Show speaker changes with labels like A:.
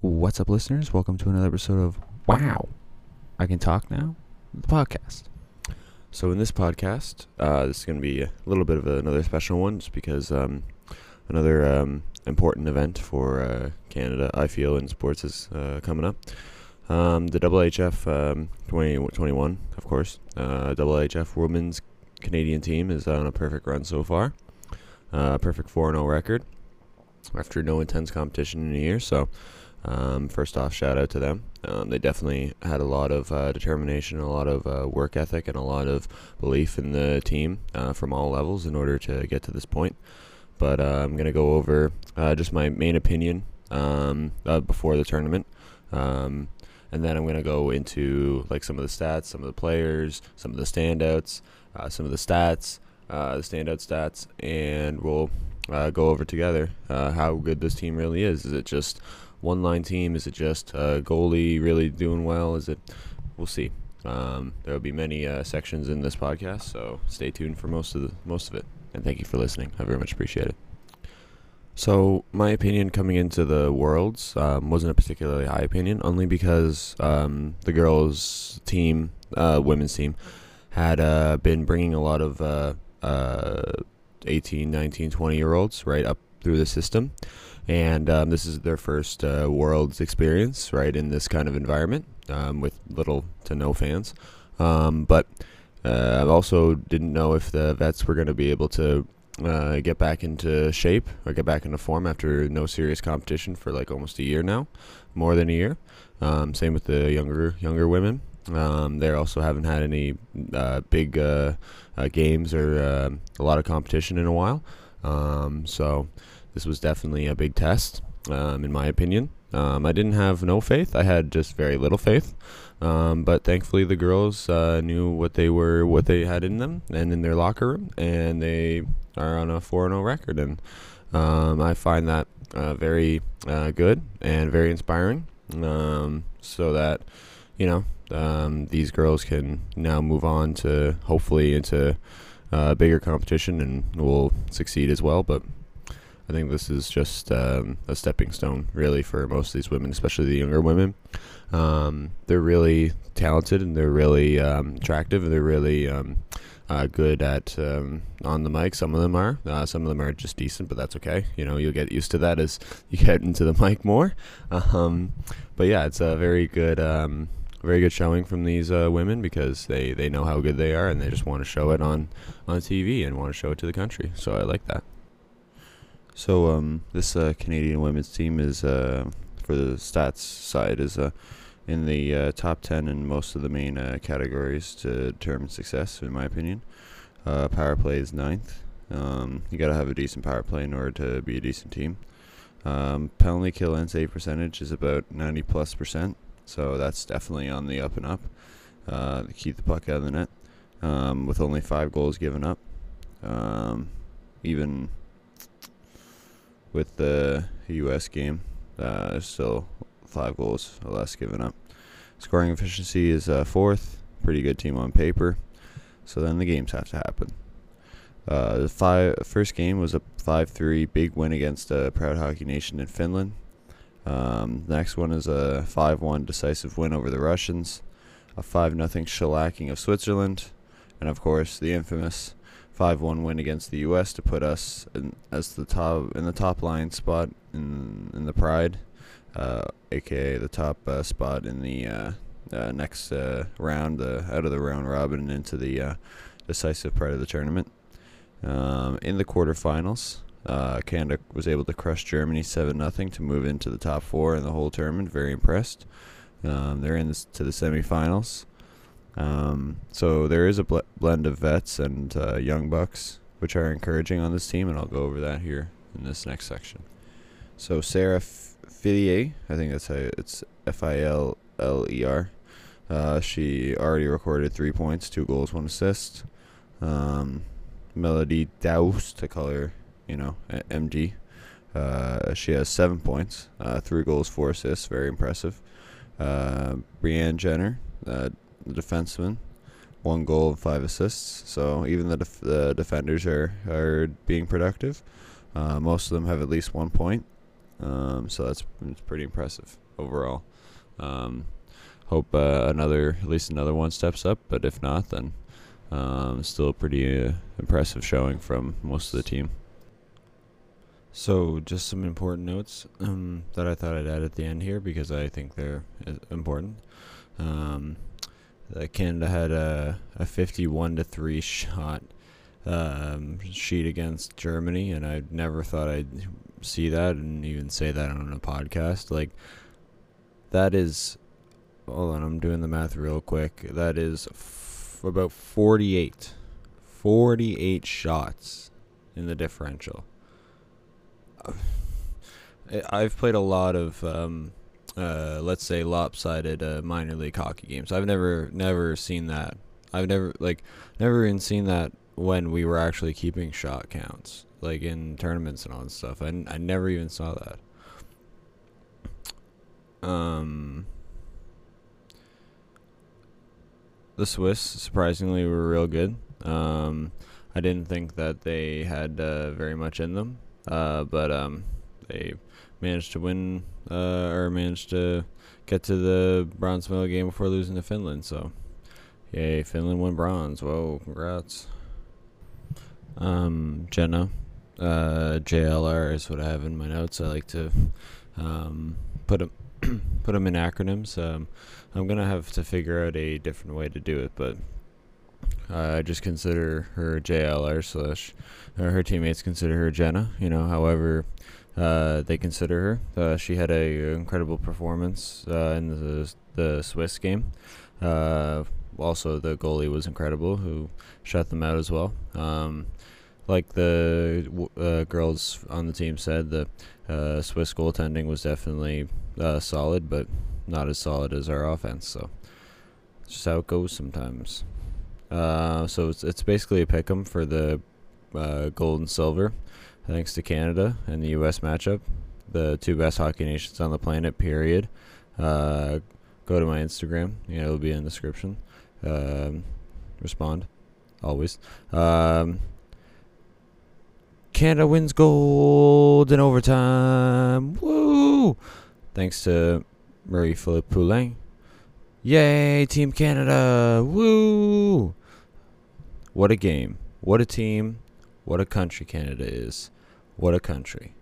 A: What's up, listeners? Welcome to another episode of Wow, I Can Talk Now, the podcast. So, in this podcast, uh, this is going to be a little bit of another special one just because um, another um, important event for uh, Canada, I feel, in sports is uh, coming up. Um, the IIHF um, 2021, of course. Uh, IIHF Women's Canadian team is on a perfect run so far. Uh, perfect 4 0 record after no intense competition in a year. So, um, first off, shout out to them. Um, they definitely had a lot of uh, determination, a lot of uh, work ethic, and a lot of belief in the team uh, from all levels in order to get to this point. But uh, I'm going to go over uh, just my main opinion um, uh, before the tournament. Um, and then I'm going to go into like some of the stats, some of the players, some of the standouts, some of the stats, the standout stats, and we'll go over together how good this team really is. Is it just one line team? Is it just uh, goalie really doing well? Is it? We'll see. Um, there will be many uh, sections in this podcast, so stay tuned for most of the most of it. And thank you for listening. I very much appreciate it. So my opinion coming into the worlds um, wasn't a particularly high opinion, only because um, the girls' team, uh, women's team, had uh, been bringing a lot of uh, uh 18, 19, 20 year olds right up through the system and um, this is their first uh, Worlds experience, right, in this kind of environment um, with little to no fans. Um, but uh, I also didn't know if the vets were going to be able to uh, get back into shape or get back into form after no serious competition for like almost a year now, more than a year. Um, same with the younger younger women. Um, they also haven't had any uh, big uh, uh, games or uh, a lot of competition in a while. Um, so this was definitely a big test, um, in my opinion. Um, I didn't have no faith. I had just very little faith. Um, but thankfully, the girls uh, knew what they were, what they had in them, and in their locker room, and they are on a 4-0 record. And um, I find that uh, very uh, good and very inspiring. Um, so that you know um, these girls can now move on to hopefully into uh, bigger competition and will succeed as well. But I think this is just um, a stepping stone, really, for most of these women, especially the younger women. Um, they're really talented and they're really um, attractive and they're really um, uh, good at um, on the mic. Some of them are. Uh, some of them are just decent, but that's okay. You know, you'll get used to that as you get into the mic more. Um, but yeah, it's a very good very good showing from these uh, women because they, they know how good they are and they just want to show it on, on TV and want to show it to the country. So I like that. So um, this uh, Canadian women's team is uh, for the stats side is uh, in the uh, top ten in most of the main uh, categories to determine success, in my opinion. Power play is ninth. Um, you got to have a decent power play in order to be a decent team. Um, penalty kill and save percentage is about ninety plus percent, so that's definitely on the up and up. to keep the puck out of the net, um, with only five goals given up. Um, even with the U.S. game. Uh, still five goals or less given up. Scoring efficiency is uh, fourth. Pretty good team on paper. So then the games have to happen. Uh, the five, first game was a 5-3 big win against a proud hockey nation in Finland. Um, the next one is a 5-1 decisive win over the Russians, a 5-0 shellacking of Switzerland, and of course the infamous 5-1 win against the U.S. to put us in, as the top in the top line spot in in the Pride, uh, aka the top uh, spot in the uh, uh next uh, round, the out of the round robin and into the uh, decisive part of the tournament. Um, in the quarterfinals, Canada was able to crush Germany seven 0 to move into the top four in the whole tournament. Very impressed. Um, they're in this, to the semifinals. Um, so there is a bl- blend of vets and uh, young bucks, which are encouraging on this team, and I'll go over that here in this next section. So Sarah Fillier, I think that's how it's F I L L E R. Uh, she already recorded three points, two goals, one assist. Um, Melody Daoust, to her, you know, MG. Uh, she has seven points, uh, three goals, four assists, very impressive. Uh, Brianne Jenner, uh, the defenseman, one goal and five assists. So even the, def- the defenders are are being productive. Uh, most of them have at least one point. Um, so that's, that's pretty impressive. overall. Um, hope uh, another at least another one steps up, but if not, then um, still a pretty impressive showing from most of the team. So, just some important notes um, that I thought I'd add at the end here because I think they're uh, important. Um, Canada had a, a 51 to 3 shot um, sheet against Germany, and I never thought I'd see that and even say that on a podcast. Like, that is. Hold on, I'm doing the math real quick. That is f- about 48. 48 shots in the differential. I've played a lot of, um, uh, let's say, lopsided uh, minor league hockey games. I've never, never seen that. I've never, like, never even seen that when we were actually keeping shot counts, like in tournaments and all that stuff. I, I never even saw that. Um, the Swiss surprisingly were real good. Um, I didn't think that they had uh, very much in them. Uh, but um, they managed to win uh, or managed to get to the bronze medal game before losing to Finland. So, yay, Finland won bronze. Whoa, congrats. Um, Jenna, uh, JLR is what I have in my notes. I like to um, put them put them in acronyms. Um, I'm gonna have to figure out a different way to do it, but uh, I just consider her JLR slash uh, her teammates consider her Jenna. You know, however uh, they consider her. Uh, she had a incredible performance uh, in the the Swiss game. Uh, also, the goalie was incredible, who shut them out as well. Um, like the girls on the team said, the Swiss goaltending was definitely solid, but not as solid as our offense. So, just how it goes sometimes. Uh, so it's, it's basically a pick 'em for the uh, gold and silver, thanks to Canada and the U.S. matchup, the two best hockey nations on the planet. Period. Uh, go to my Instagram. Yeah, it'll be in the description. Um, respond, always. Um, Canada wins gold in overtime. Woo! Thanks to Marie-Philip Poulin. Yay, Team Canada! Woo! What a game. What a team. What a country Canada is. What a country.